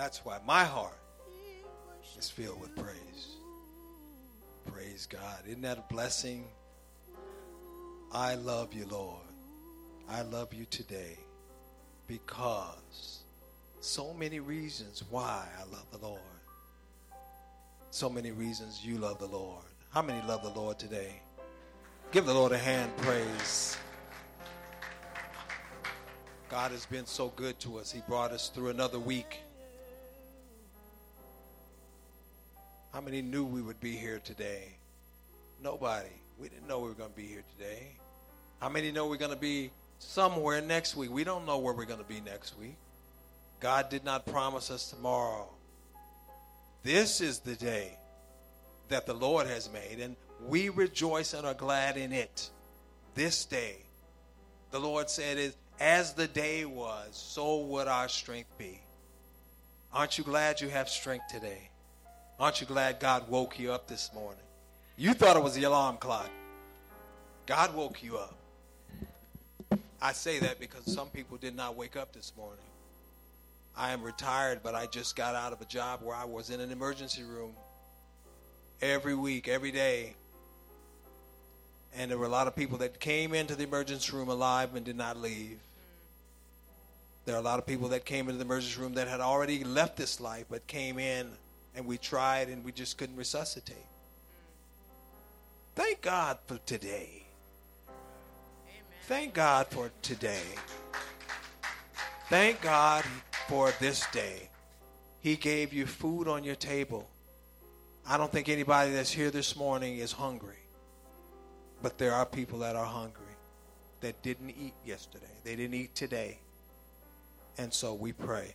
That's why my heart is filled with praise. Praise God. Isn't that a blessing? I love you, Lord. I love you today because so many reasons why I love the Lord. So many reasons you love the Lord. How many love the Lord today? Give the Lord a hand praise. God has been so good to us. He brought us through another week. How many knew we would be here today? Nobody. We didn't know we were going to be here today. How many know we're going to be somewhere next week? We don't know where we're going to be next week. God did not promise us tomorrow. This is the day that the Lord has made, and we rejoice and are glad in it. This day, the Lord said, as the day was, so would our strength be. Aren't you glad you have strength today? Aren't you glad God woke you up this morning? You thought it was the alarm clock. God woke you up. I say that because some people did not wake up this morning. I am retired, but I just got out of a job where I was in an emergency room every week, every day. And there were a lot of people that came into the emergency room alive and did not leave. There are a lot of people that came into the emergency room that had already left this life but came in and we tried and we just couldn't resuscitate. Thank God for today. Thank God for today. Thank God for this day. He gave you food on your table. I don't think anybody that's here this morning is hungry. But there are people that are hungry that didn't eat yesterday. They didn't eat today. And so we pray.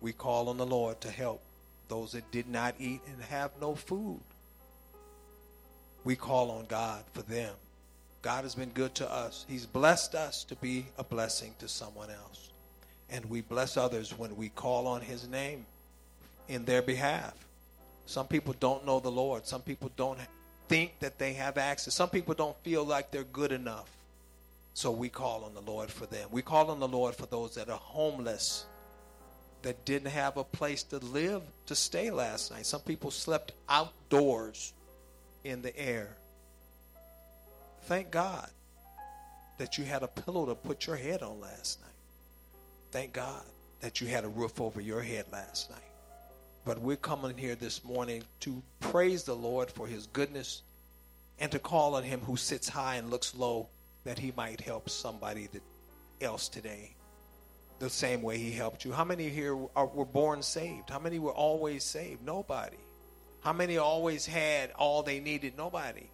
We call on the Lord to help those that did not eat and have no food. We call on God for them. God has been good to us. He's blessed us to be a blessing to someone else. And we bless others when we call on His name in their behalf. Some people don't know the Lord. Some people don't think that they have access. Some people don't feel like they're good enough. So we call on the Lord for them. We call on the Lord for those that are homeless, that didn't have a place to live, to stay last night. Some people slept outdoors in the air. Thank God that you had a pillow to put your head on last night. Thank God that you had a roof over your head last night. But we're coming here this morning to praise the Lord for his goodness and to call on him who sits high and looks low that he might help somebody else today the same way he helped you. How many here are, were born saved? How many were always saved? Nobody. How many always had all they needed? Nobody.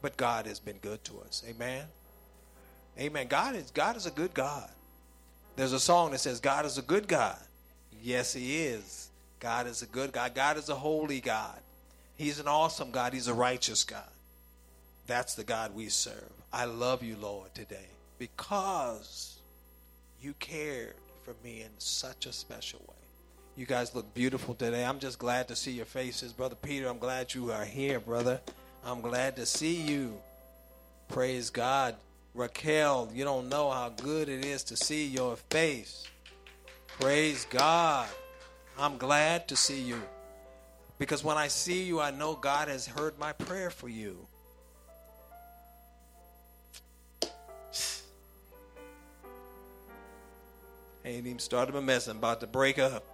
But God has been good to us. Amen. Amen. God is God is a good God. There's a song that says God is a good God. Yes, he is. God is a good God. God is a holy God. He's an awesome God. He's a righteous God. That's the God we serve. I love you, Lord, today because you cared for me in such a special way. You guys look beautiful today. I'm just glad to see your faces. Brother Peter, I'm glad you are here, brother. I'm glad to see you. Praise God. Raquel, you don't know how good it is to see your face. Praise God. I'm glad to see you. Because when I see you, I know God has heard my prayer for you. Ain't even started a mess. I'm about to break up.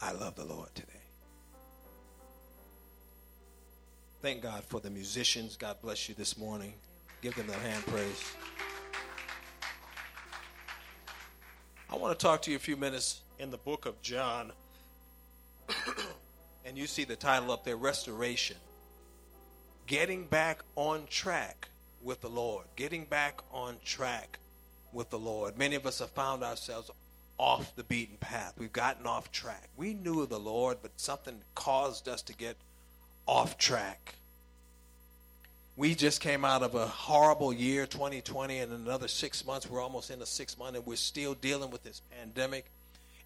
I love the Lord today. Thank God for the musicians. God bless you this morning. Give them a hand praise. I want to talk to you a few minutes in the book of John. and you see the title up there Restoration getting back on track with the Lord. Getting back on track with the Lord. Many of us have found ourselves off the beaten path. We've gotten off track. We knew the Lord, but something caused us to get off track. We just came out of a horrible year, 2020, and another six months. We're almost in the six month, and we're still dealing with this pandemic.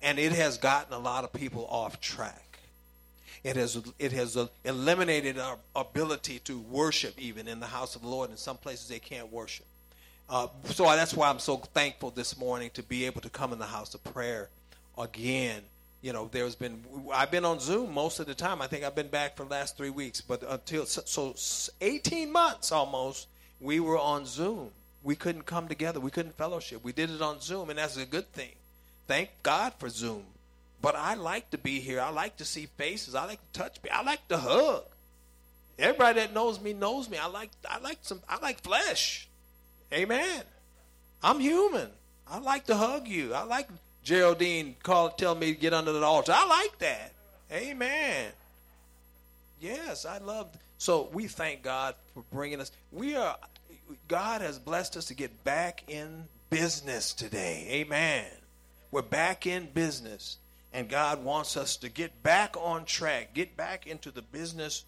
And it has gotten a lot of people off track. It has, it has eliminated our ability to worship even in the house of the Lord. In some places they can't worship. Uh, so that's why I'm so thankful this morning to be able to come in the house of prayer again. You know, there's been I've been on Zoom most of the time. I think I've been back for the last three weeks, but until so 18 months almost, we were on Zoom. We couldn't come together. We couldn't fellowship. We did it on Zoom, and that's a good thing. Thank God for Zoom. But I like to be here. I like to see faces. I like to touch me. I like to hug. Everybody that knows me knows me. I like I like some I like flesh. Amen. I'm human. I like to hug you. I like Geraldine call tell me to get under the altar. I like that. Amen. Yes, I love. So we thank God for bringing us. We are. God has blessed us to get back in business today. Amen. We're back in business, and God wants us to get back on track, get back into the business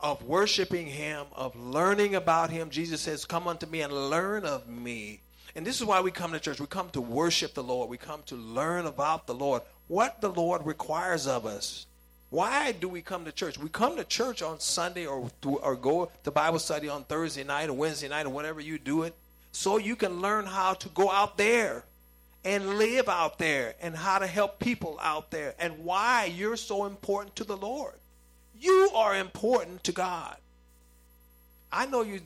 of worshiping Him, of learning about Him. Jesus says, Come unto me and learn of me. And this is why we come to church. We come to worship the Lord, we come to learn about the Lord, what the Lord requires of us. Why do we come to church? We come to church on Sunday or, or go to Bible study on Thursday night or Wednesday night or whenever you do it so you can learn how to go out there and live out there and how to help people out there and why you're so important to the Lord. You are important to God. I know you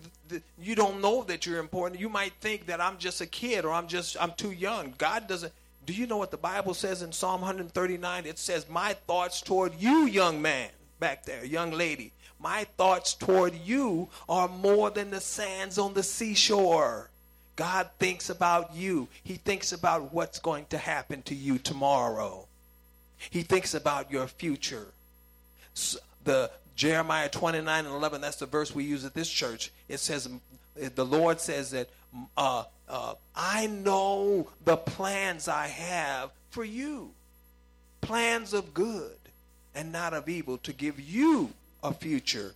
you don't know that you're important. You might think that I'm just a kid or I'm just I'm too young. God doesn't Do you know what the Bible says in Psalm 139? It says, "My thoughts toward you, young man, back there, young lady, my thoughts toward you are more than the sands on the seashore." God thinks about you. He thinks about what's going to happen to you tomorrow. He thinks about your future. The Jeremiah 29 and 11, that's the verse we use at this church. It says, the Lord says that uh, uh, I know the plans I have for you plans of good and not of evil to give you a future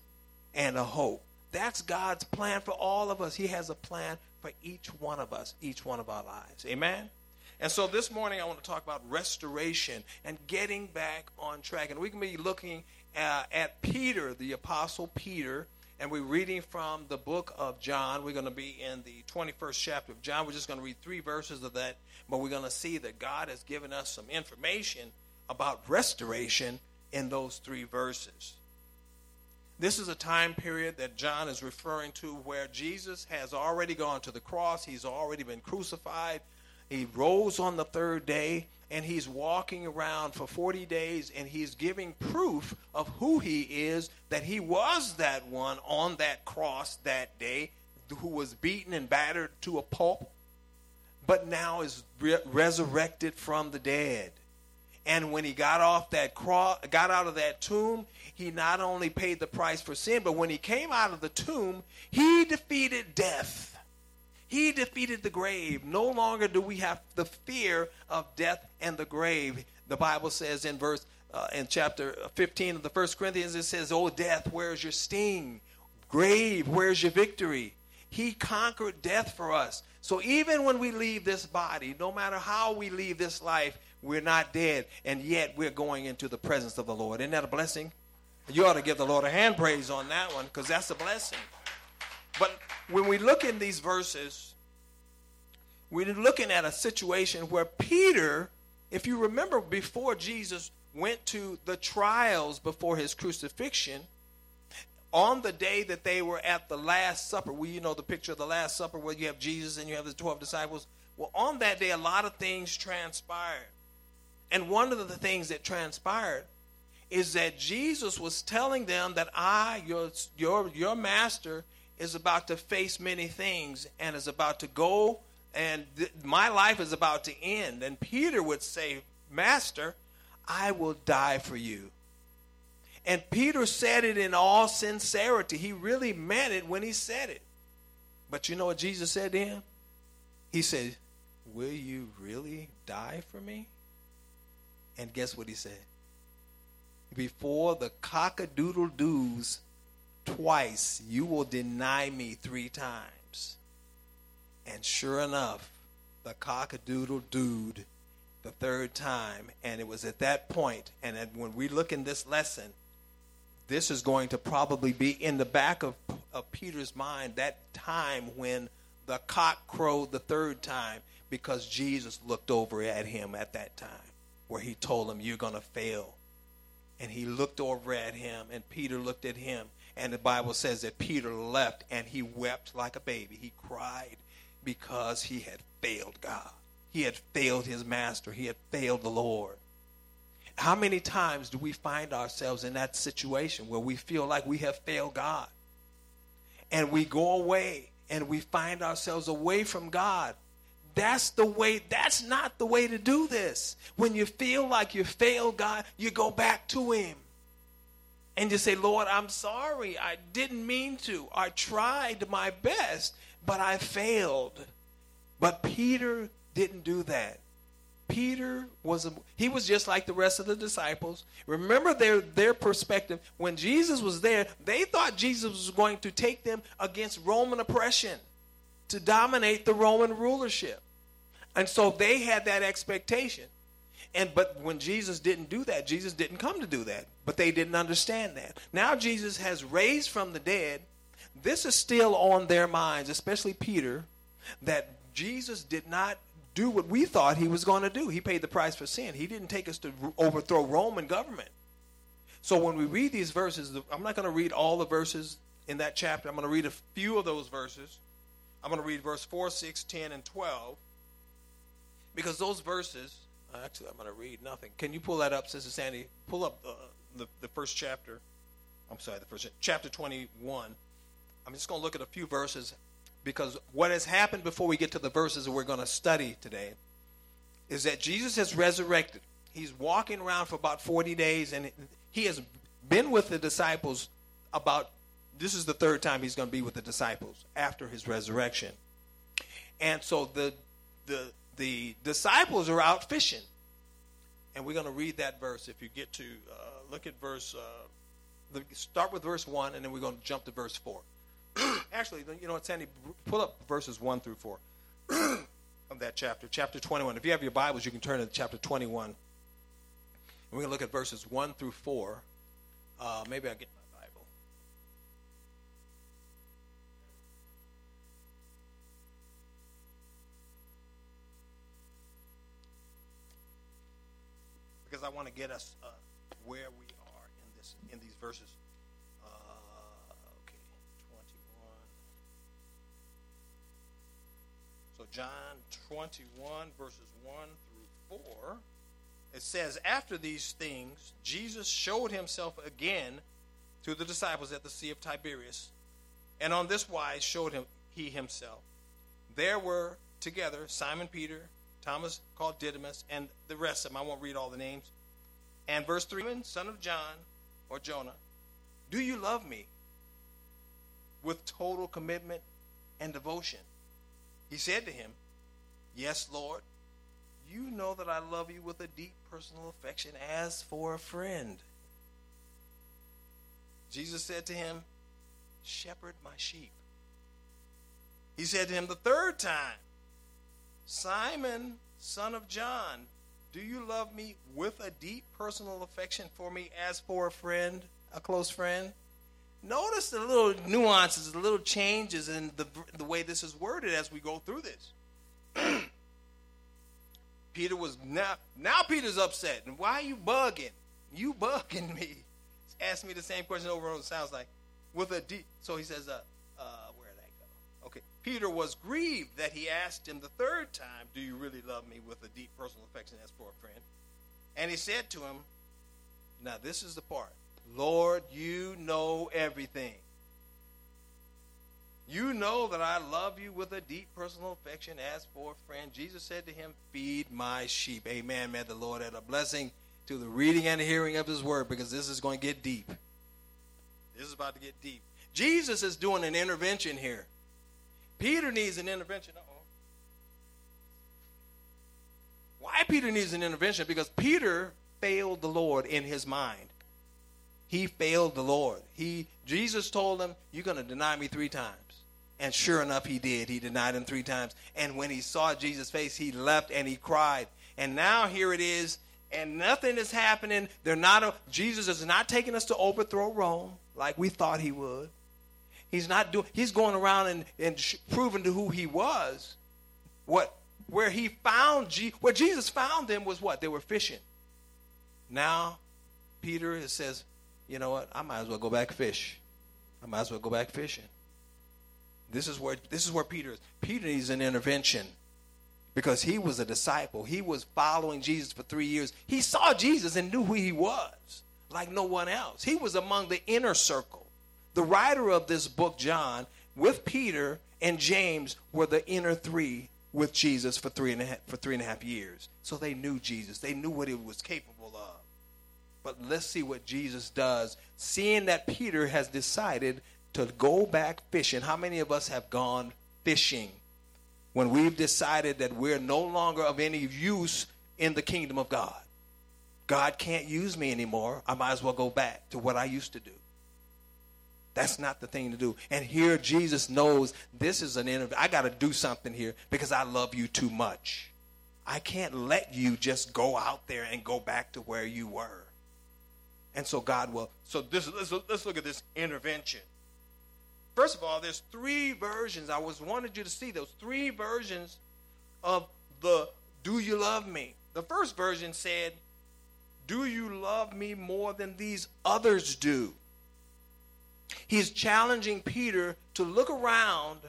and a hope. That's God's plan for all of us. He has a plan for each one of us, each one of our lives. Amen? And so this morning I want to talk about restoration and getting back on track. And we can be looking uh, at Peter, the Apostle Peter, and we're reading from the book of John. We're going to be in the 21st chapter of John. We're just going to read three verses of that, but we're going to see that God has given us some information about restoration in those three verses. This is a time period that John is referring to where Jesus has already gone to the cross, he's already been crucified, he rose on the third day, and he's walking around for 40 days and he's giving proof of who he is that he was that one on that cross that day who was beaten and battered to a pulp but now is re- resurrected from the dead and when he got off that cross got out of that tomb he not only paid the price for sin but when he came out of the tomb he defeated death he defeated the grave. No longer do we have the fear of death and the grave. The Bible says in verse uh, in chapter 15 of the First Corinthians, it says, "Oh death, where's your sting? Grave, where's your victory?" He conquered death for us. So even when we leave this body, no matter how we leave this life, we're not dead, and yet we're going into the presence of the Lord. Isn't that a blessing? You ought to give the Lord a hand praise on that one because that's a blessing. But when we look in these verses, we're looking at a situation where Peter, if you remember before Jesus went to the trials before his crucifixion, on the day that they were at the Last Supper, well, you know the picture of the Last Supper where you have Jesus and you have the 12 disciples. Well, on that day, a lot of things transpired. And one of the things that transpired is that Jesus was telling them that I, your, your, your master, is about to face many things and is about to go and th- my life is about to end. And Peter would say, Master, I will die for you. And Peter said it in all sincerity. He really meant it when he said it. But you know what Jesus said to him? He said, Will you really die for me? And guess what he said? Before the cockadoodle doos twice, you will deny me three times. And sure enough, the cockadoodle dude the third time. And it was at that point, and when we look in this lesson, this is going to probably be in the back of, of Peter's mind that time when the cock crowed the third time because Jesus looked over at him at that time where he told him, You're going to fail. And he looked over at him, and Peter looked at him. And the Bible says that Peter left and he wept like a baby. He cried because he had failed God. He had failed his master. He had failed the Lord. How many times do we find ourselves in that situation where we feel like we have failed God? And we go away and we find ourselves away from God. That's the way, that's not the way to do this. When you feel like you failed God, you go back to Him. And you say, Lord, I'm sorry. I didn't mean to. I tried my best, but I failed. But Peter didn't do that. Peter was a, he was just like the rest of the disciples. Remember their their perspective when Jesus was there, they thought Jesus was going to take them against Roman oppression to dominate the Roman rulership. And so they had that expectation. And but when Jesus didn't do that, Jesus didn't come to do that. But they didn't understand that. Now Jesus has raised from the dead. This is still on their minds, especially Peter, that Jesus did not do what we thought he was going to do. He paid the price for sin. He didn't take us to overthrow Roman government. So when we read these verses, I'm not going to read all the verses in that chapter. I'm going to read a few of those verses. I'm going to read verse 4, 6, 10, and 12. Because those verses, actually, I'm going to read nothing. Can you pull that up, Sister Sandy? Pull up uh, the, the first chapter. I'm sorry, the first chapter 21. I'm just going to look at a few verses because what has happened before we get to the verses that we're going to study today is that Jesus has resurrected. He's walking around for about 40 days, and he has been with the disciples about this is the third time he's going to be with the disciples after his resurrection. And so the the the disciples are out fishing. And we're going to read that verse. If you get to uh, look at verse, uh, start with verse 1, and then we're going to jump to verse 4. Actually, you know what, Sandy? Pull up verses 1 through 4 of that chapter, chapter 21. If you have your Bibles, you can turn to chapter 21. And we're going to look at verses 1 through 4. Uh, maybe I'll get Because I want to get us uh, where we are in this in these verses. Okay, twenty-one. So, John 21, verses 1 through 4, it says, After these things, Jesus showed himself again to the disciples at the Sea of Tiberias, and on this wise showed him he himself. There were together Simon Peter, Thomas called Didymus, and the rest of them. I won't read all the names. And verse 3 son of John, or Jonah, do you love me? With total commitment and devotion. He said to him, Yes, Lord, you know that I love you with a deep personal affection as for a friend. Jesus said to him, Shepherd my sheep. He said to him the third time, Simon, son of John, do you love me with a deep personal affection for me as for a friend, a close friend? Notice the little nuances, the little changes in the, the way this is worded as we go through this. Peter was now now Peter's upset. And why are you bugging? You bugging me. Ask me the same question over and over. Sounds like with a deep. So he says, uh, Peter was grieved that he asked him the third time, "Do you really love me?" With a deep personal affection as for a friend. And he said to him, "Now this is the part. Lord, you know everything. You know that I love you with a deep personal affection as for a friend. Jesus said to him, Feed my sheep. Amen. May the Lord add a blessing to the reading and the hearing of his word because this is going to get deep. This is about to get deep. Jesus is doing an intervention here. Peter needs an intervention. Uh-oh. Why Peter needs an intervention? Because Peter failed the Lord in his mind. He failed the Lord. He Jesus told him, "You're going to deny me 3 times." And sure enough, he did. He denied him 3 times. And when he saw Jesus' face, he left and he cried. And now here it is, and nothing is happening. They're not Jesus is not taking us to overthrow Rome like we thought he would. He's not doing. He's going around and, and sh- proving to who he was. What where he found Je- where Jesus found them was what they were fishing. Now, Peter says, "You know what? I might as well go back fish. I might as well go back fishing." This is where this is where Peter is. Peter needs an intervention because he was a disciple. He was following Jesus for three years. He saw Jesus and knew who he was like no one else. He was among the inner circle. The writer of this book, John, with Peter and James, were the inner three with Jesus for three and a half, for three and a half years. So they knew Jesus. They knew what he was capable of. But let's see what Jesus does. Seeing that Peter has decided to go back fishing. How many of us have gone fishing when we've decided that we're no longer of any use in the kingdom of God? God can't use me anymore. I might as well go back to what I used to do. That's not the thing to do. And here Jesus knows this is an interview. I got to do something here because I love you too much. I can't let you just go out there and go back to where you were. And so God will. So this let's, let's look at this intervention. First of all, there's three versions. I was wanted you to see those three versions of the "Do you love me?" The first version said, "Do you love me more than these others do?" He's challenging Peter to look around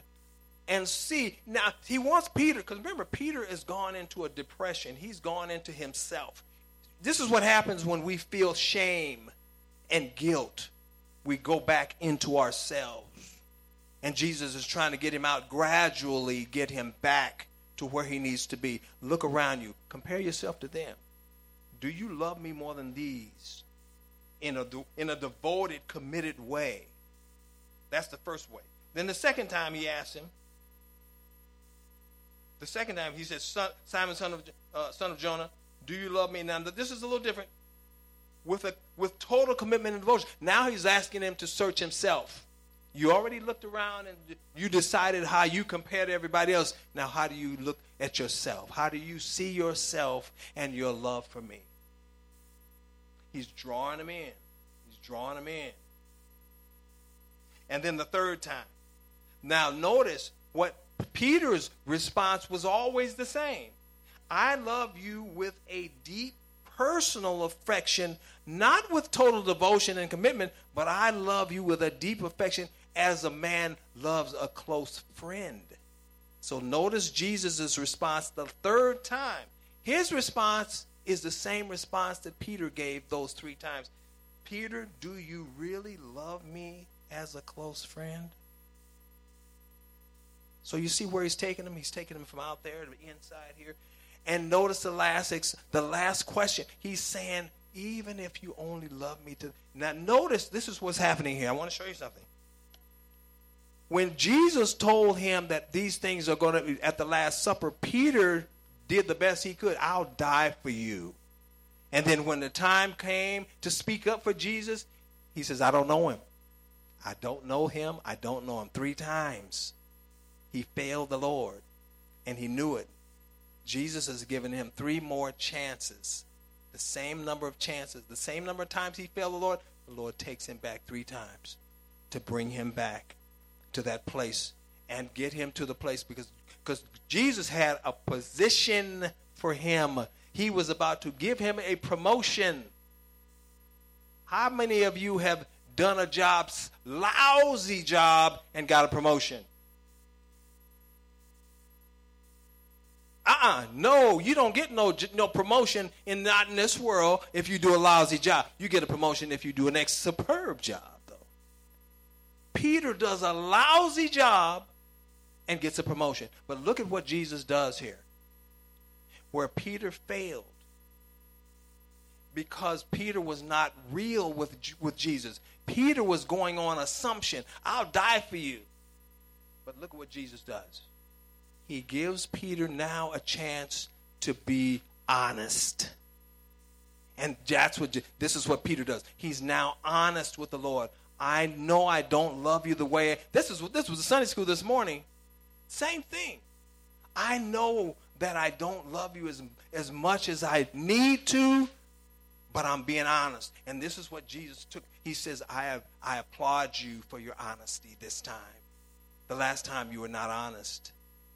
and see. Now, he wants Peter, because remember, Peter has gone into a depression, he's gone into himself. This is what happens when we feel shame and guilt. We go back into ourselves. And Jesus is trying to get him out, gradually get him back to where he needs to be. Look around you, compare yourself to them. Do you love me more than these? In a, in a devoted, committed way. That's the first way. Then the second time he asked him, the second time he said, Simon, son of, uh, son of Jonah, do you love me? Now, this is a little different. With, a, with total commitment and devotion. Now he's asking him to search himself. You already looked around and you decided how you compare to everybody else. Now, how do you look at yourself? How do you see yourself and your love for me? He's drawing him in. He's drawing him in. And then the third time. Now, notice what Peter's response was always the same I love you with a deep personal affection, not with total devotion and commitment, but I love you with a deep affection as a man loves a close friend. So notice Jesus' response the third time. His response is the same response that Peter gave those three times. Peter, do you really love me as a close friend? So you see where he's taking him? He's taking him from out there to the inside here. And notice the last the last question. He's saying, even if you only love me to now notice this is what's happening here. I want to show you something. When Jesus told him that these things are going to be at the Last Supper, Peter did the best he could. I'll die for you. And then when the time came to speak up for Jesus, he says, I don't know him. I don't know him. I don't know him. Three times he failed the Lord, and he knew it. Jesus has given him three more chances. The same number of chances, the same number of times he failed the Lord, the Lord takes him back three times to bring him back to that place and get him to the place because because Jesus had a position for him. He was about to give him a promotion. How many of you have done a job, lousy job, and got a promotion? Uh-uh. No, you don't get no no promotion in not in this world if you do a lousy job. You get a promotion if you do an ex superb job, though. Peter does a lousy job and gets a promotion. But look at what Jesus does here. Where Peter failed because Peter was not real with with Jesus. Peter was going on assumption, I'll die for you. But look at what Jesus does. He gives Peter now a chance to be honest. And that's what this is what Peter does. He's now honest with the Lord. I know I don't love you the way this is this was Sunday school this morning. Same thing. I know that I don't love you as as much as I need to, but I'm being honest. And this is what Jesus took. He says, I have I applaud you for your honesty this time. The last time you were not honest.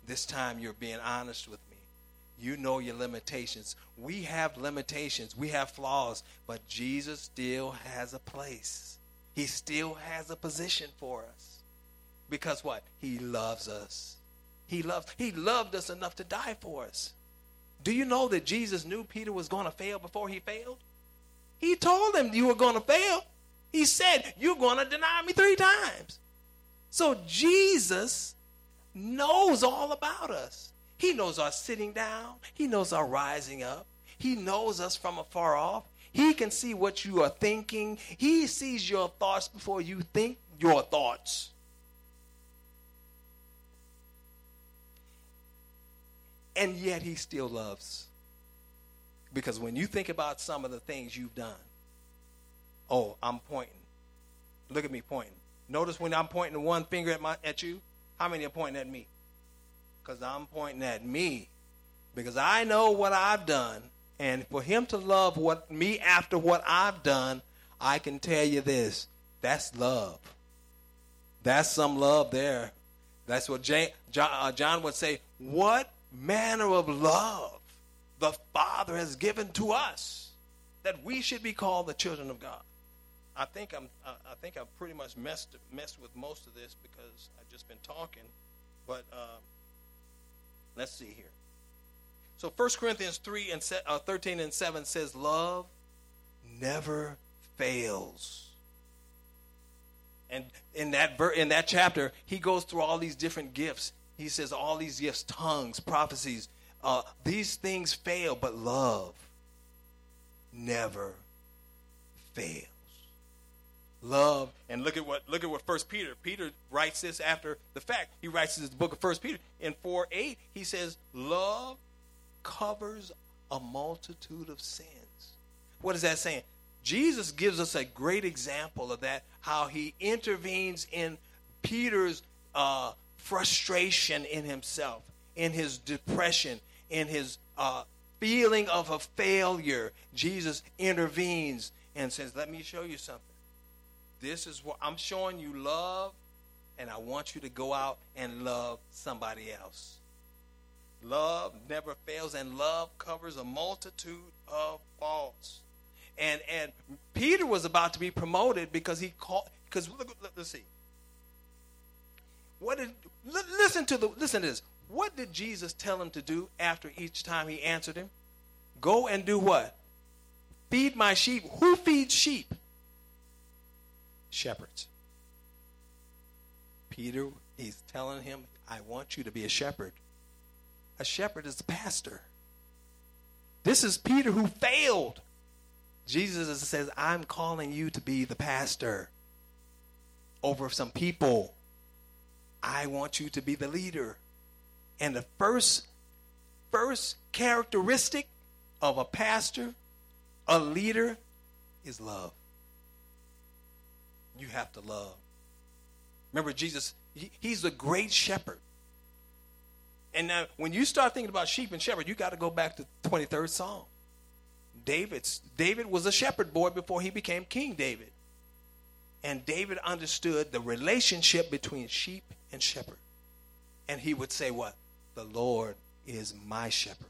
This time you're being honest with me. You know your limitations. We have limitations. We have flaws, but Jesus still has a place. He still has a position for us. Because what? He loves us. He loves he loved us enough to die for us. Do you know that Jesus knew Peter was going to fail before he failed? He told him you were going to fail. He said, You're going to deny me three times. So Jesus knows all about us. He knows our sitting down, He knows our rising up, He knows us from afar off. He can see what you are thinking, He sees your thoughts before you think your thoughts. And yet He still loves. Because when you think about some of the things you've done, oh, I'm pointing. Look at me pointing. Notice when I'm pointing one finger at my at you, how many are pointing at me? Because I'm pointing at me. Because I know what I've done. And for him to love what me after what I've done, I can tell you this. That's love. That's some love there. That's what John, uh, John would say. What manner of love the Father has given to us that we should be called the children of God. I think I'm. I think I've pretty much messed messed with most of this because I've just been talking. But uh, let's see here. So 1 Corinthians three and se- uh, thirteen and seven says, "Love never fails." And in that ver- in that chapter, he goes through all these different gifts. He says all these gifts: tongues, prophecies, uh, these things fail, but love never fails. Love, and look at what look at what First Peter. Peter writes this after the fact. He writes this in the book of First Peter in four eight. He says, "Love covers a multitude of sins." What is that saying? Jesus gives us a great example of that. How he intervenes in Peter's uh, frustration in himself, in his depression, in his uh, feeling of a failure, Jesus intervenes and says, Let me show you something. This is what I'm showing you love, and I want you to go out and love somebody else. Love never fails, and love covers a multitude of faults. And and Peter was about to be promoted because he called. Because look, let's see. What did listen to the listen to this? What did Jesus tell him to do after each time he answered him? Go and do what? Feed my sheep. Who feeds sheep? Shepherds. Peter, he's telling him, I want you to be a shepherd. A shepherd is a pastor. This is Peter who failed. Jesus says, I'm calling you to be the pastor over some people. I want you to be the leader. And the first first characteristic of a pastor, a leader is love. You have to love. Remember Jesus, he, he's a great shepherd. And now when you start thinking about sheep and shepherd, you got to go back to the 23rd Psalm. David's David was a shepherd boy before he became King David. And David understood the relationship between sheep and shepherd. And he would say what? The Lord is my shepherd.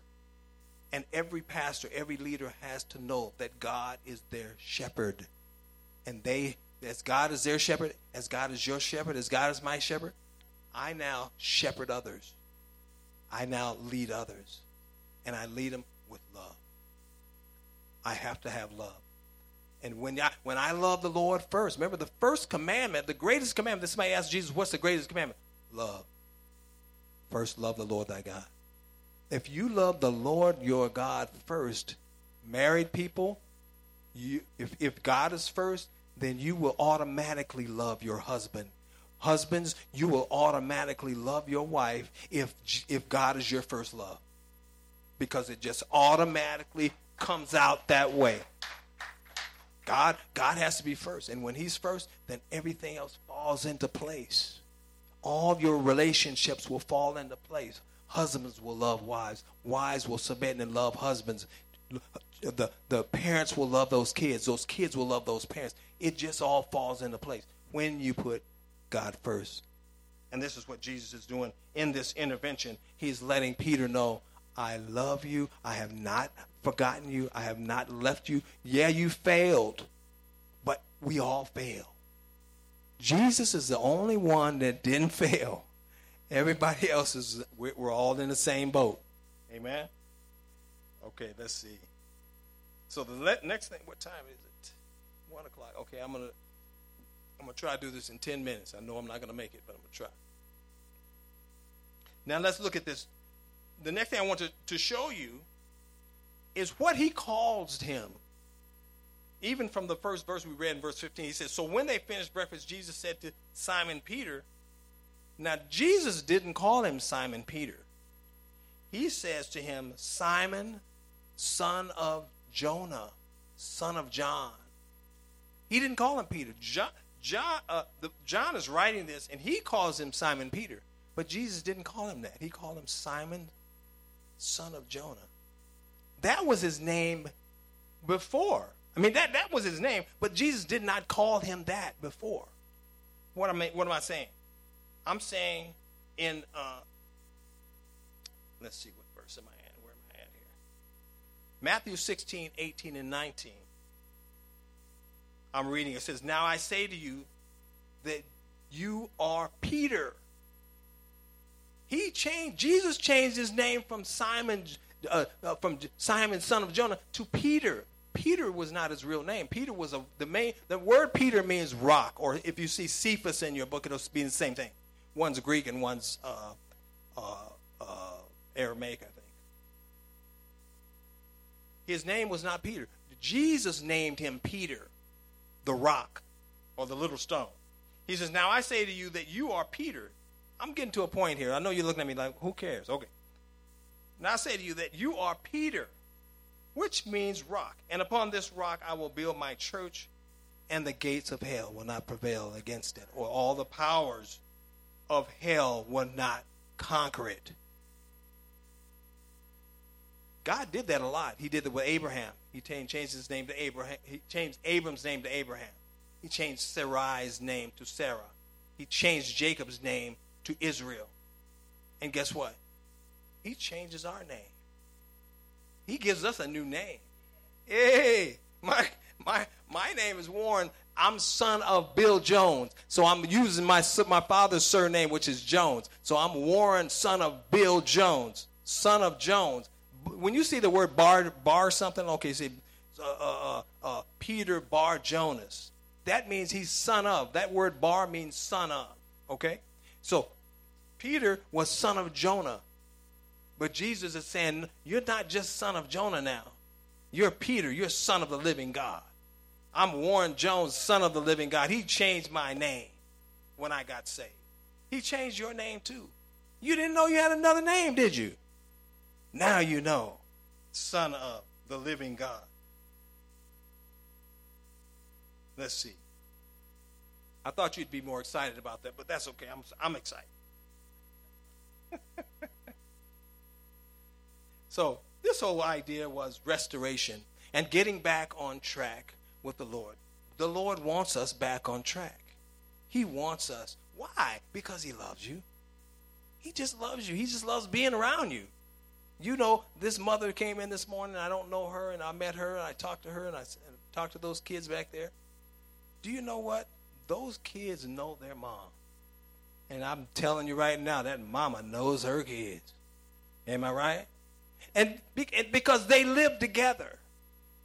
And every pastor, every leader has to know that God is their shepherd. And they, as God is their shepherd, as God is your shepherd, as God is my shepherd, I now shepherd others. I now lead others. And I lead them with love. I have to have love. And when I, when I love the Lord first, remember the first commandment, the greatest commandment, somebody asked Jesus, what's the greatest commandment? Love. First, love the Lord thy God. If you love the Lord your God first, married people, you, if, if God is first, then you will automatically love your husband. Husbands, you will automatically love your wife if, if God is your first love. Because it just automatically comes out that way. God, God has to be first. And when he's first, then everything else falls into place all your relationships will fall into place. Husbands will love wives. Wives will submit and love husbands. the, the parents will love those kids. Those kids will love those parents. It just all falls into place when you put God first. And this is what Jesus is doing in this intervention. He's letting Peter know, I love you. I have not forgotten you. I have not left you. Yeah, you failed, but we all fail. Jesus is the only one that didn't fail. Everybody else is, we're all in the same boat. Amen? Okay, let's see. So the next thing, what time is it? One o'clock. Okay, I'm gonna, I'm gonna try to do this in ten minutes. I know I'm not gonna make it, but I'm gonna try. Now let's look at this. The next thing I want to, to show you is what he calls him. Even from the first verse we read in verse 15, he says, So when they finished breakfast, Jesus said to Simon Peter, Now Jesus didn't call him Simon Peter. He says to him, Simon, son of Jonah, son of John. He didn't call him Peter. John, John, uh, the, John is writing this, and he calls him Simon Peter. But Jesus didn't call him that. He called him Simon, son of Jonah. That was his name before. I mean, that, that was his name, but Jesus did not call him that before. What am I, what am I saying? I'm saying in, uh, let's see, what verse am I at? Where am I at here? Matthew 16, 18, and 19. I'm reading. It says, Now I say to you that you are Peter he changed. Jesus changed his name from Simon, uh, uh, from Simon, son of Jonah, to Peter. Peter was not his real name. Peter was a, the main. The word Peter means rock, or if you see Cephas in your book, it'll be the same thing. One's Greek and one's uh, uh, uh, Aramaic, I think. His name was not Peter. Jesus named him Peter, the rock, or the little stone. He says, "Now I say to you that you are Peter." I'm getting to a point here. I know you're looking at me like, who cares? Okay. Now I say to you that you are Peter, which means rock. And upon this rock I will build my church, and the gates of hell will not prevail against it, or all the powers of hell will not conquer it. God did that a lot. He did it with Abraham. He changed his name to Abraham. He changed Abram's name to Abraham. He changed Sarai's name to Sarah. He changed Jacob's name to Israel. And guess what? He changes our name. He gives us a new name. Hey, my my my name is Warren. I'm son of Bill Jones. So I'm using my my father's surname, which is Jones. So I'm Warren, son of Bill Jones, son of Jones. When you see the word bar bar something, okay, see uh, uh, uh, uh, Peter Bar Jonas. That means he's son of. That word bar means son of. Okay. So Peter was son of Jonah. But Jesus is saying, You're not just son of Jonah now. You're Peter. You're son of the living God. I'm Warren Jones, son of the living God. He changed my name when I got saved. He changed your name too. You didn't know you had another name, did you? Now you know. Son of the living God. Let's see. I thought you'd be more excited about that, but that's okay. I'm, I'm excited. so, this whole idea was restoration and getting back on track with the Lord. The Lord wants us back on track. He wants us. Why? Because He loves you. He just loves you. He just loves being around you. You know, this mother came in this morning. I don't know her, and I met her, and I talked to her, and I and talked to those kids back there. Do you know what? Those kids know their mom. And I'm telling you right now, that mama knows her kids. Am I right? And because they live together.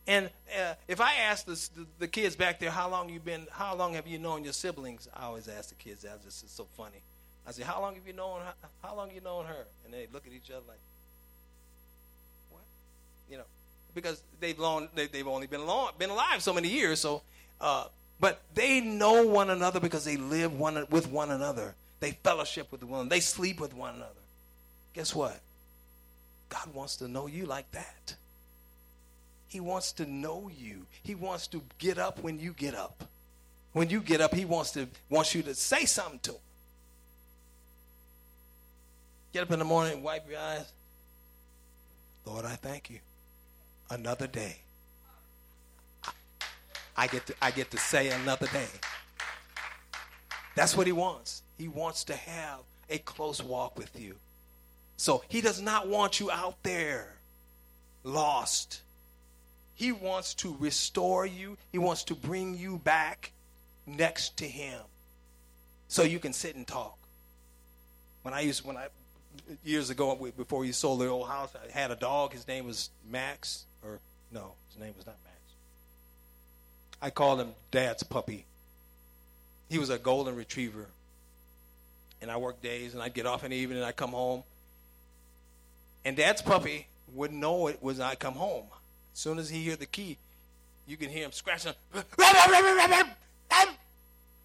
And uh, if I ask the, the, kids back there, how long you been, how long have you known your siblings? I always ask the kids that. This is so funny. I say, how long have you known, how, how long you known her? And they look at each other like, what? You know, because they've long, they, have only been long, been alive so many years. So uh, but they know one another because they live one with one another. They fellowship with one another. They sleep with one another. Guess what? God wants to know you like that. He wants to know you. He wants to get up when you get up. When you get up, he wants to wants you to say something to him. Get up in the morning, wipe your eyes. Lord, I thank you. Another day. I get to, I get to say another day. That's what he wants. He wants to have a close walk with you. So he does not want you out there lost. He wants to restore you. He wants to bring you back next to him so you can sit and talk. When I used when I years ago before he sold the old house, I had a dog. His name was Max, or no, his name was not. I called him Dad's puppy. He was a golden retriever, and I worked days, and I'd get off in the evening, and I'd come home, and Dad's puppy wouldn't know it was I come home. As soon as he hear the key, you can hear him scratching.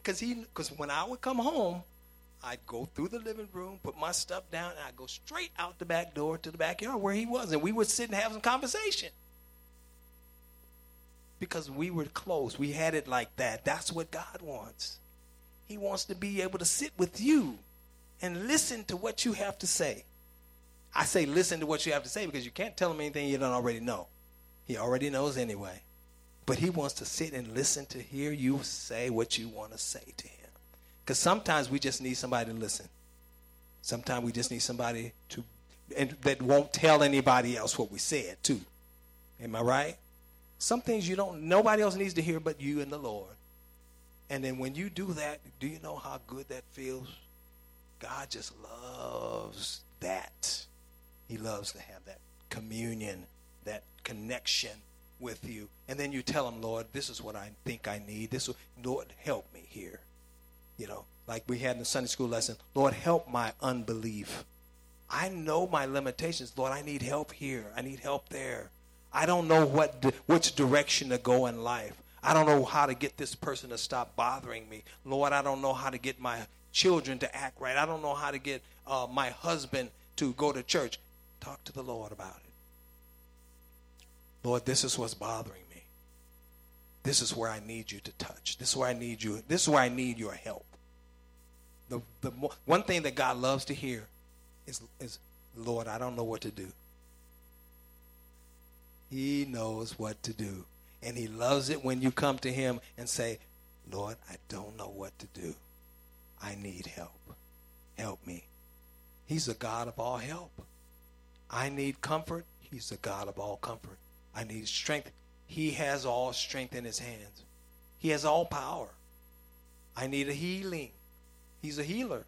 Because he, because when I would come home, I'd go through the living room, put my stuff down, and I'd go straight out the back door to the backyard where he was, and we would sit and have some conversation. Because we were close, we had it like that. That's what God wants. He wants to be able to sit with you and listen to what you have to say. I say listen to what you have to say because you can't tell him anything you don't already know. He already knows anyway. But he wants to sit and listen to hear you say what you want to say to him. Because sometimes we just need somebody to listen. Sometimes we just need somebody to and that won't tell anybody else what we said too. Am I right? Some things you don't nobody else needs to hear but you and the Lord. And then when you do that, do you know how good that feels? God just loves that. He loves to have that communion, that connection with you. And then you tell him, Lord, this is what I think I need. This, Lord, help me here. You know, like we had in the Sunday school lesson, Lord, help my unbelief. I know my limitations. Lord, I need help here. I need help there. I don't know what which direction to go in life. I don't know how to get this person to stop bothering me. Lord, I don't know how to get my children to act right. I don't know how to get uh, my husband to go to church. Talk to the Lord about it. Lord, this is what's bothering me. This is where I need you to touch. This is where I need you. This is where I need your help. The, the one thing that God loves to hear is, is, Lord, I don't know what to do. He knows what to do. And he loves it when you come to him and say, Lord, I don't know what to do. I need help. Help me. He's a God of all help. I need comfort. He's the God of all comfort. I need strength. He has all strength in his hands. He has all power. I need a healing. He's a healer.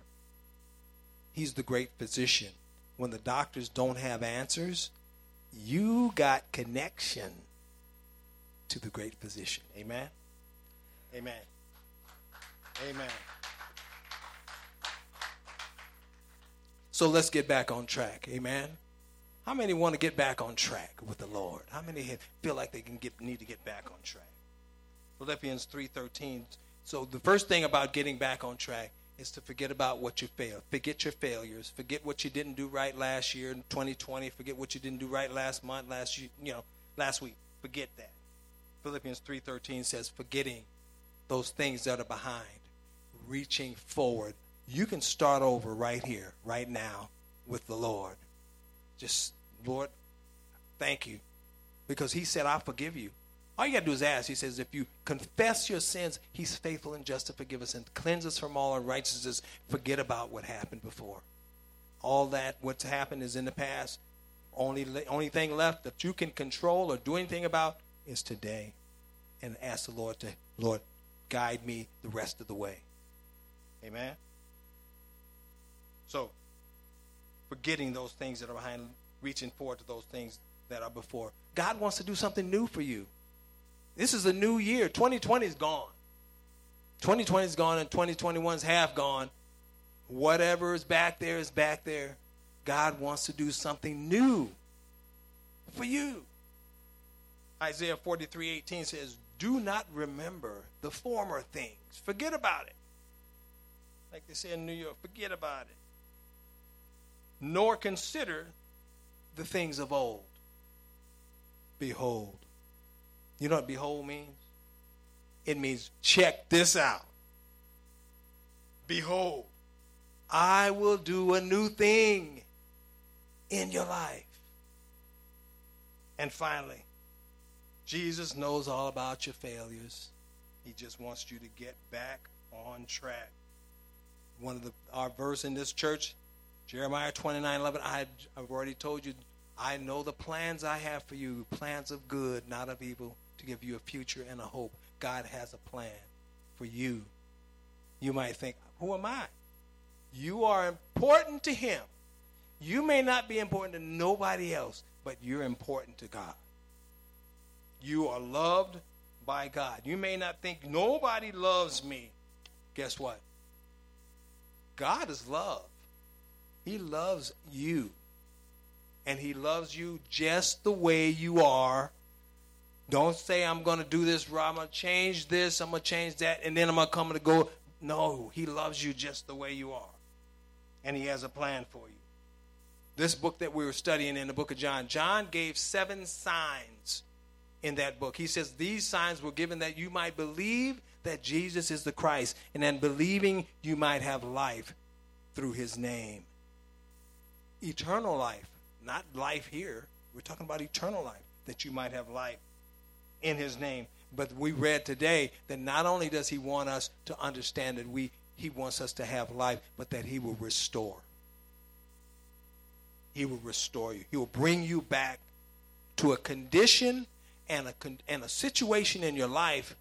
He's the great physician. When the doctors don't have answers, you got connection to the great physician. Amen. Amen. Amen. So let's get back on track. Amen. How many want to get back on track with the Lord? How many feel like they can get need to get back on track? Philippians 3:13. So the first thing about getting back on track is to forget about what you failed. Forget your failures. Forget what you didn't do right last year in 2020. Forget what you didn't do right last month, last you know, last week. Forget that. Philippians 3:13 says forgetting those things that are behind, reaching forward. You can start over right here, right now with the Lord. Just, Lord, thank you. Because he said, I forgive you. All you got to do is ask. He says, if you confess your sins, he's faithful and just to forgive us and cleanse us from all unrighteousness. Forget about what happened before. All that, what's happened is in the past. Only, only thing left that you can control or do anything about is today. And ask the Lord to, Lord, guide me the rest of the way. Amen? So, forgetting those things that are behind, reaching forward to those things that are before. God wants to do something new for you. This is a new year. 2020 is gone. 2020 is gone and 2021 is half gone. Whatever is back there is back there. God wants to do something new for you. Isaiah 43 18 says, Do not remember the former things. Forget about it. Like they say in New York, forget about it nor consider the things of old. Behold. You know what behold means? It means check this out. Behold, I will do a new thing in your life. And finally, Jesus knows all about your failures. He just wants you to get back on track. One of the our verse in this church, Jeremiah 29 11, I, I've already told you, I know the plans I have for you, plans of good, not of evil, to give you a future and a hope. God has a plan for you. You might think, who am I? You are important to Him. You may not be important to nobody else, but you're important to God. You are loved by God. You may not think nobody loves me. Guess what? God is love. He loves you. And He loves you just the way you are. Don't say, I'm to do this, I'm going to change this, I'm to change that, and then I'm to come and go. No, He loves you just the way you are. And He has a plan for you. This book that we were studying in the book of John, John gave seven signs in that book. He says, These signs were given that you might believe that Jesus is the Christ, and then believing you might have life through his name. Eternal life, not life here. We're talking about eternal life, that you might have life in his name. But we read today that not only does he want us to understand that we he wants us to have life, but that he will restore. He will restore you. He will bring you back to a condition and a and a situation in your life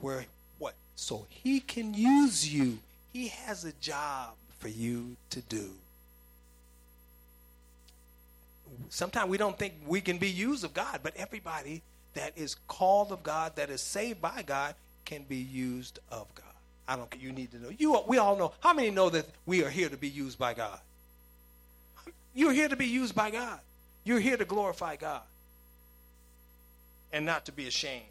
where what? So he can use you. He has a job for you to do. Sometimes we don't think we can be used of God, but everybody that is called of God, that is saved by God, can be used of God. I don't. You need to know. You. We all know. How many know that we are here to be used by God? You're here to be used by God. You're here to glorify God and not to be ashamed.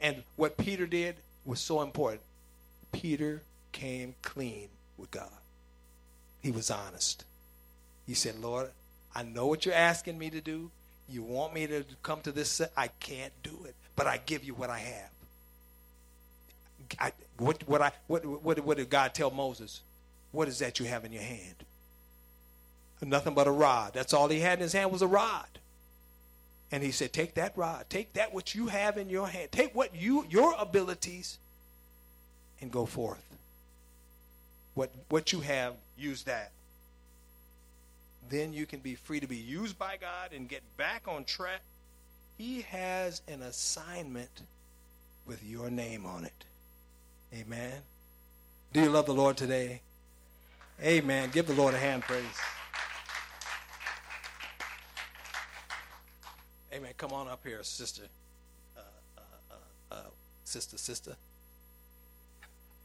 And what Peter did was so important. Peter came clean with God. He was honest. He said, Lord, I know what you're asking me to do. You want me to come to this? I can't do it, but I give you what I have. I, what, what, I, what, what, what did God tell Moses? What is that you have in your hand? Nothing but a rod. That's all he had in his hand was a rod. And he said, Take that rod, take that which you have in your hand, take what you your abilities and go forth. What what you have, use that. Then you can be free to be used by God and get back on track. He has an assignment with your name on it. Amen. Do you love the Lord today? Amen. Give the Lord a hand praise. Amen. Come on up here, sister. Uh, uh, uh, uh sister, sister.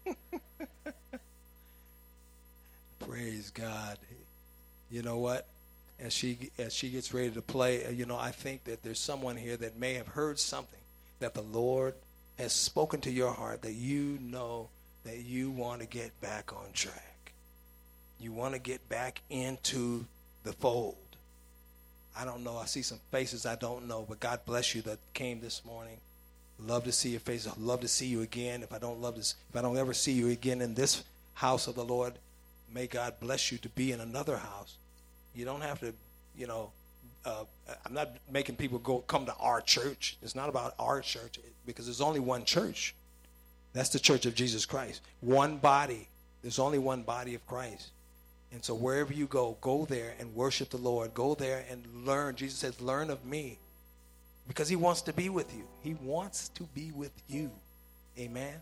Praise God. You know what? As she as she gets ready to play, uh, you know, I think that there's someone here that may have heard something that the Lord has spoken to your heart that you know that you want to get back on track. You want to get back into the fold. I don't know. I see some faces I don't know, but God bless you that came this morning. Love to see your face. Love to see you again. If I don't love this, if I don't ever see you again in this house of the Lord, may God bless you to be in another house. You don't have to, you know. Uh, I'm not making people go come to our church. It's not about our church because there's only one church. That's the church of Jesus Christ. One body. There's only one body of Christ. And so wherever you go, go there and worship the Lord. Go there and learn. Jesus says, learn of me. Because he wants to be with you. He wants to be with you. Amen.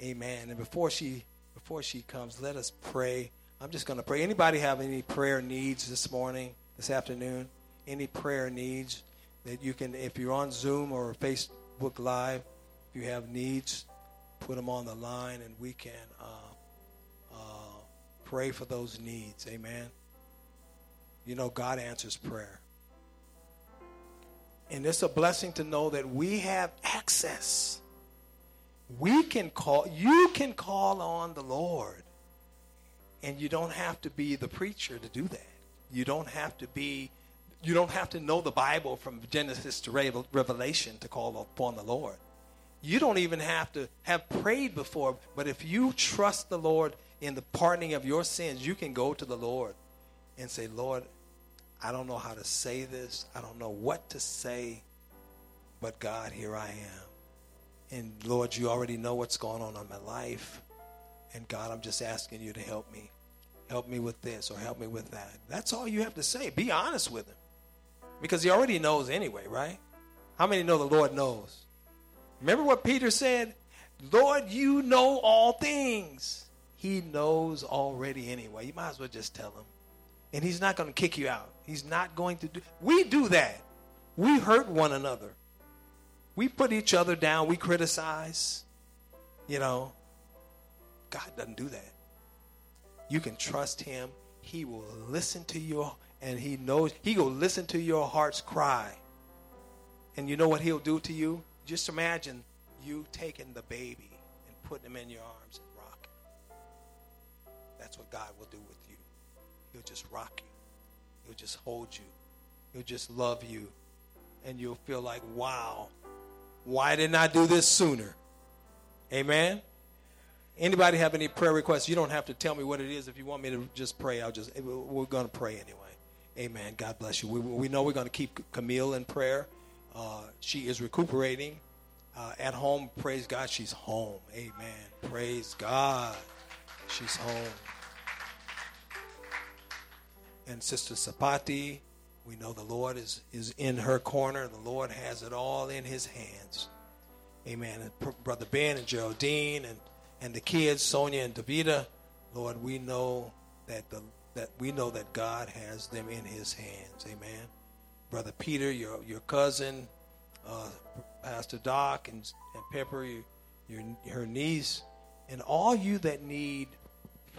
Amen. And before she before she comes, let us pray. I'm just going to pray. Anybody have any prayer needs this morning, this afternoon? Any prayer needs that you can, if you're on Zoom or Facebook Live, if you have needs, put them on the line and we can uh, pray for those needs. Amen. You know, God answers prayer. And it's a blessing to know that we have access. We can call, you can call on the Lord. And you don't have to be the preacher to do that. You don't have to be, you don't have to know the Bible from Genesis to Revelation to call upon the Lord. You don't even have to have prayed before, but if you trust the Lord in the pardoning of your sins, you can go to the Lord and say, Lord, I don't know how to say this. I don't know what to say. But God, here I am. And Lord, you already know what's going on in my life. And God, I'm just asking you to help me. Help me with this or help me with that. That's all you have to say. Be honest with him. Because he already knows anyway, right? How many know the Lord knows? Remember what Peter said? Lord, you know all things. He knows already anyway. You might as well just tell him. And he's not going to kick you out. He's not going to do. We do that. We hurt one another. We put each other down. We criticize. You know, God doesn't do that. You can trust him. He will listen to your and he knows he will listen to your heart's cry. And you know what he'll do to you? Just imagine you taking the baby and putting him in your arms and rocking. That's what God will do with you. He'll just rock you. He'll just hold you. He'll just love you. And you'll feel like, wow, why didn't I do this sooner? Amen. Anybody have any prayer requests? You don't have to tell me what it is. If you want me to just pray, I'll just, we're going to pray anyway. Amen. God bless you. We, we know we're going to keep Camille in prayer. Uh, she is recuperating uh, at home. Praise God, she's home. Amen. Praise God, she's home. And Sister Sapati, we know the Lord is, is in her corner. The Lord has it all in his hands. Amen. And Brother Ben and Geraldine and, and the kids, Sonia and Davida, Lord, we know that the that we know that God has them in his hands. Amen. Brother Peter, your your cousin, uh, Pastor Doc and, and Pepper, your, your, her niece, and all you that need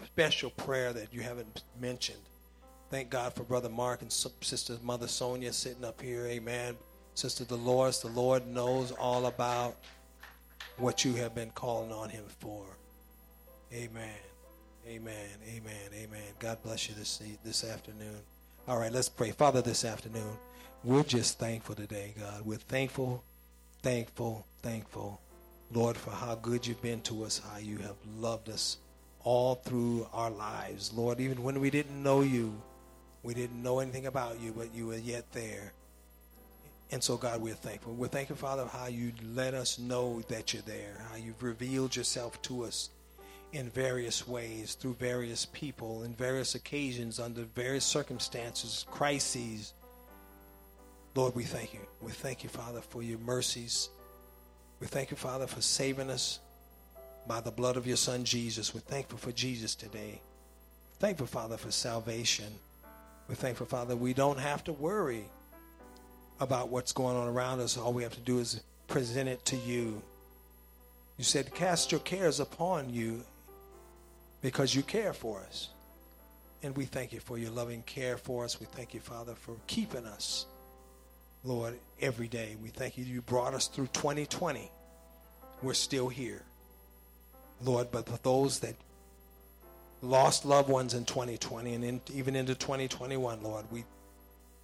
special prayer that you haven't mentioned. Thank God for Brother Mark and Sister Mother Sonia sitting up here. Amen. Sister Dolores, the Lord knows all about what you have been calling on Him for. Amen. Amen. Amen. Amen. God bless you this this afternoon. All right, let's pray. Father, this afternoon, we're just thankful today, God. We're thankful, thankful, thankful, Lord, for how good you've been to us, how you have loved us all through our lives. Lord, even when we didn't know you, we didn't know anything about you, but you were yet there. And so, God, we're thankful. We're thankful, Father, how you let us know that you're there, how you've revealed yourself to us in various ways, through various people, in various occasions, under various circumstances, crises. Lord, we thank you. We thank you, Father, for your mercies. We thank you, Father, for saving us by the blood of your Son, Jesus. We're thankful for Jesus today. Thankful, Father, for salvation. We're thankful, Father, we don't have to worry about what's going on around us. All we have to do is present it to you. You said, Cast your cares upon you because you care for us. And we thank you for your loving care for us. We thank you, Father, for keeping us, Lord, every day. We thank you. You brought us through 2020. We're still here, Lord. But for those that lost loved ones in 2020 and in, even into 2021, Lord, we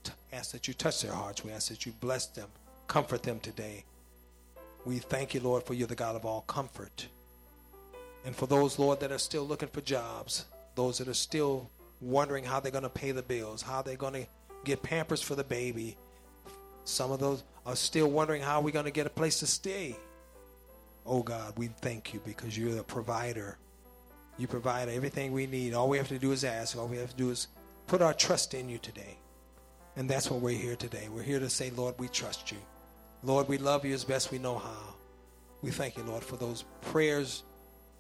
t- ask that you touch their hearts. We ask that you bless them, comfort them today. We thank you, Lord, for you're the God of all comfort. And for those, Lord, that are still looking for jobs, those that are still wondering how they're going to pay the bills, how they're going to get pampers for the baby, some of those are still wondering how we're going to get a place to stay. Oh God, we thank you because you're the provider. You provide everything we need. All we have to do is ask. All we have to do is put our trust in you today. And that's what we're here today. We're here to say, Lord, we trust you. Lord, we love you as best we know how. We thank you, Lord, for those prayers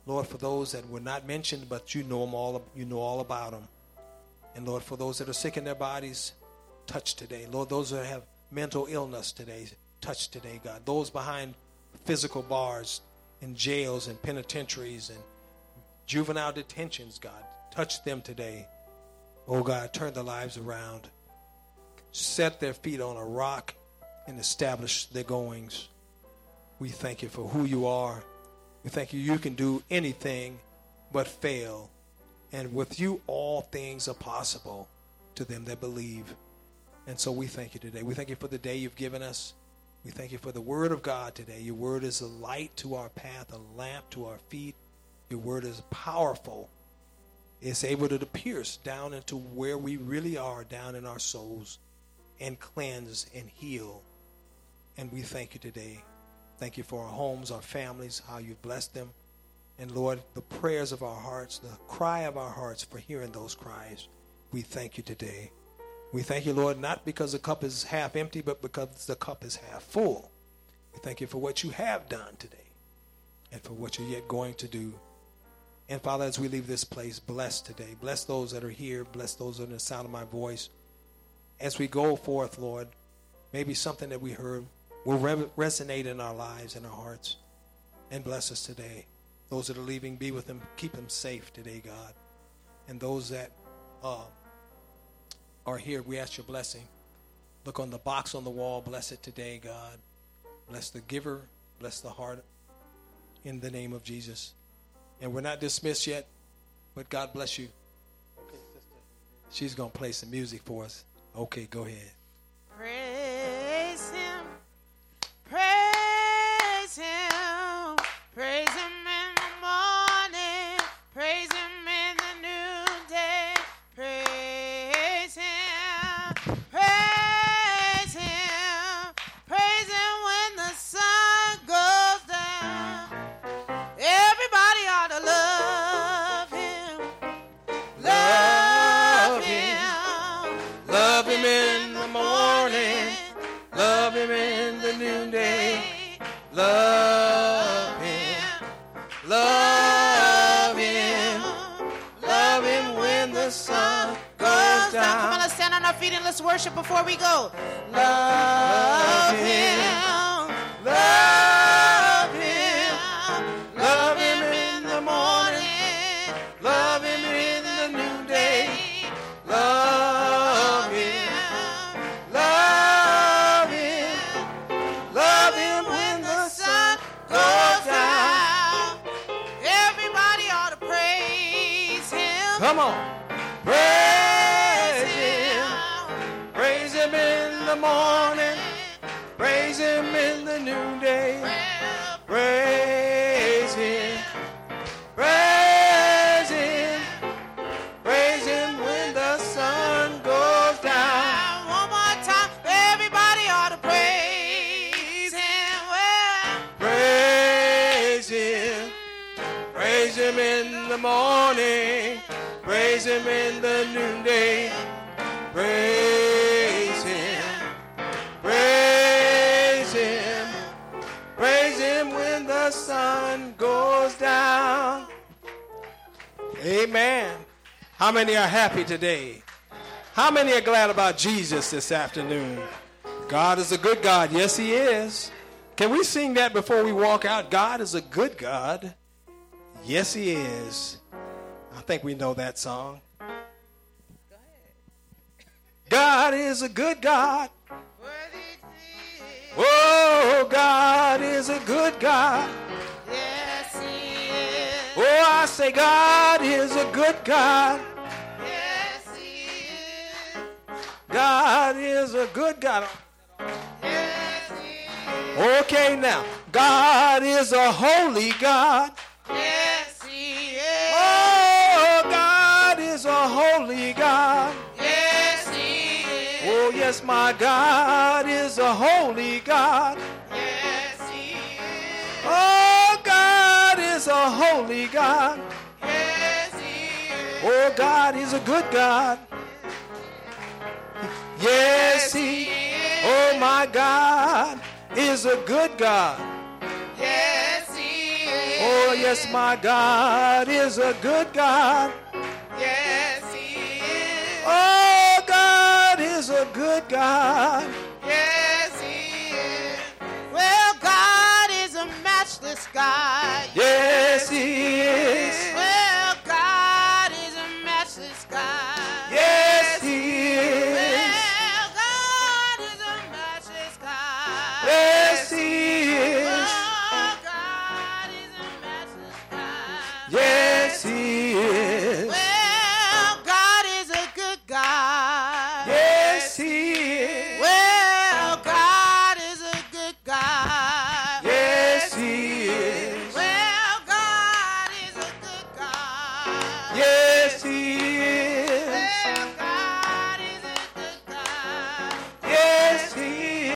Lord, for those that were not mentioned, but you know them all, you know all about them. And Lord, for those that are sick in their bodies, touch today. Lord, those that have mental illness today, touch today, God. Those behind physical bars in jails and penitentiaries and juvenile detentions, God, touch them today. Oh God, turn their lives around. Set their feet on a rock and establish their goings. We thank you for who you are we thank you, you can do anything but fail. And with you, all things are possible to them that believe. And so we thank you today. We thank you for the day you've given us. We thank you for the word of God today. Your word is a light to our path, a lamp to our feet. Your word is powerful. It's able to pierce down into where we really are, down in our souls, and cleanse and heal. And we thank you today Thank you for our homes, our families, how you've blessed them. And Lord, the prayers of our hearts, the cry of our hearts for hearing those cries, we thank you today. We thank you, Lord, not because the cup is half empty, but because the cup is half full. We thank you for what you have done today and for what you're yet going to do. And Father, as we leave this place, bless today. Bless those that are here. Bless those in the sound of my voice. As we go forth, Lord, maybe something that we heard will re- resonate in our lives and our hearts. And bless us today. Those that are leaving, be with them. Keep them safe today, God. And those that uh, are here, we ask your blessing. Look on the box on the wall. Bless it today, God. Bless the giver. Bless the heart. In the name of Jesus. And we're not dismissed yet, but God bless you. Okay, sister. She's going to play some music for us. Okay, go ahead. Praise feet and let's worship before we go. Love him. Many are happy today? How many are glad about Jesus this afternoon? God is a good God. Yes, He is. Can we sing that before we walk out? God is a good God. Yes, He is. I think we know that song. God is a good God. Oh, God is a good God. Yes, he is. Oh, I say, God is a good God. God is a good God. Yes. Okay, now, God is a holy God. Yes, he is. Oh, God is a holy God. Yes, he is. Oh, yes, my God is a holy God. Yes, he is. Oh, God is a holy God. Yes, he is. Oh, God is a good God. Yes, He. Oh, my God is a good God. Yes, he is. Oh, yes, my God is a good God. Yes, he is. Oh, God is a good God. Yes, he is. Well, God is a matchless God. Yes, He is.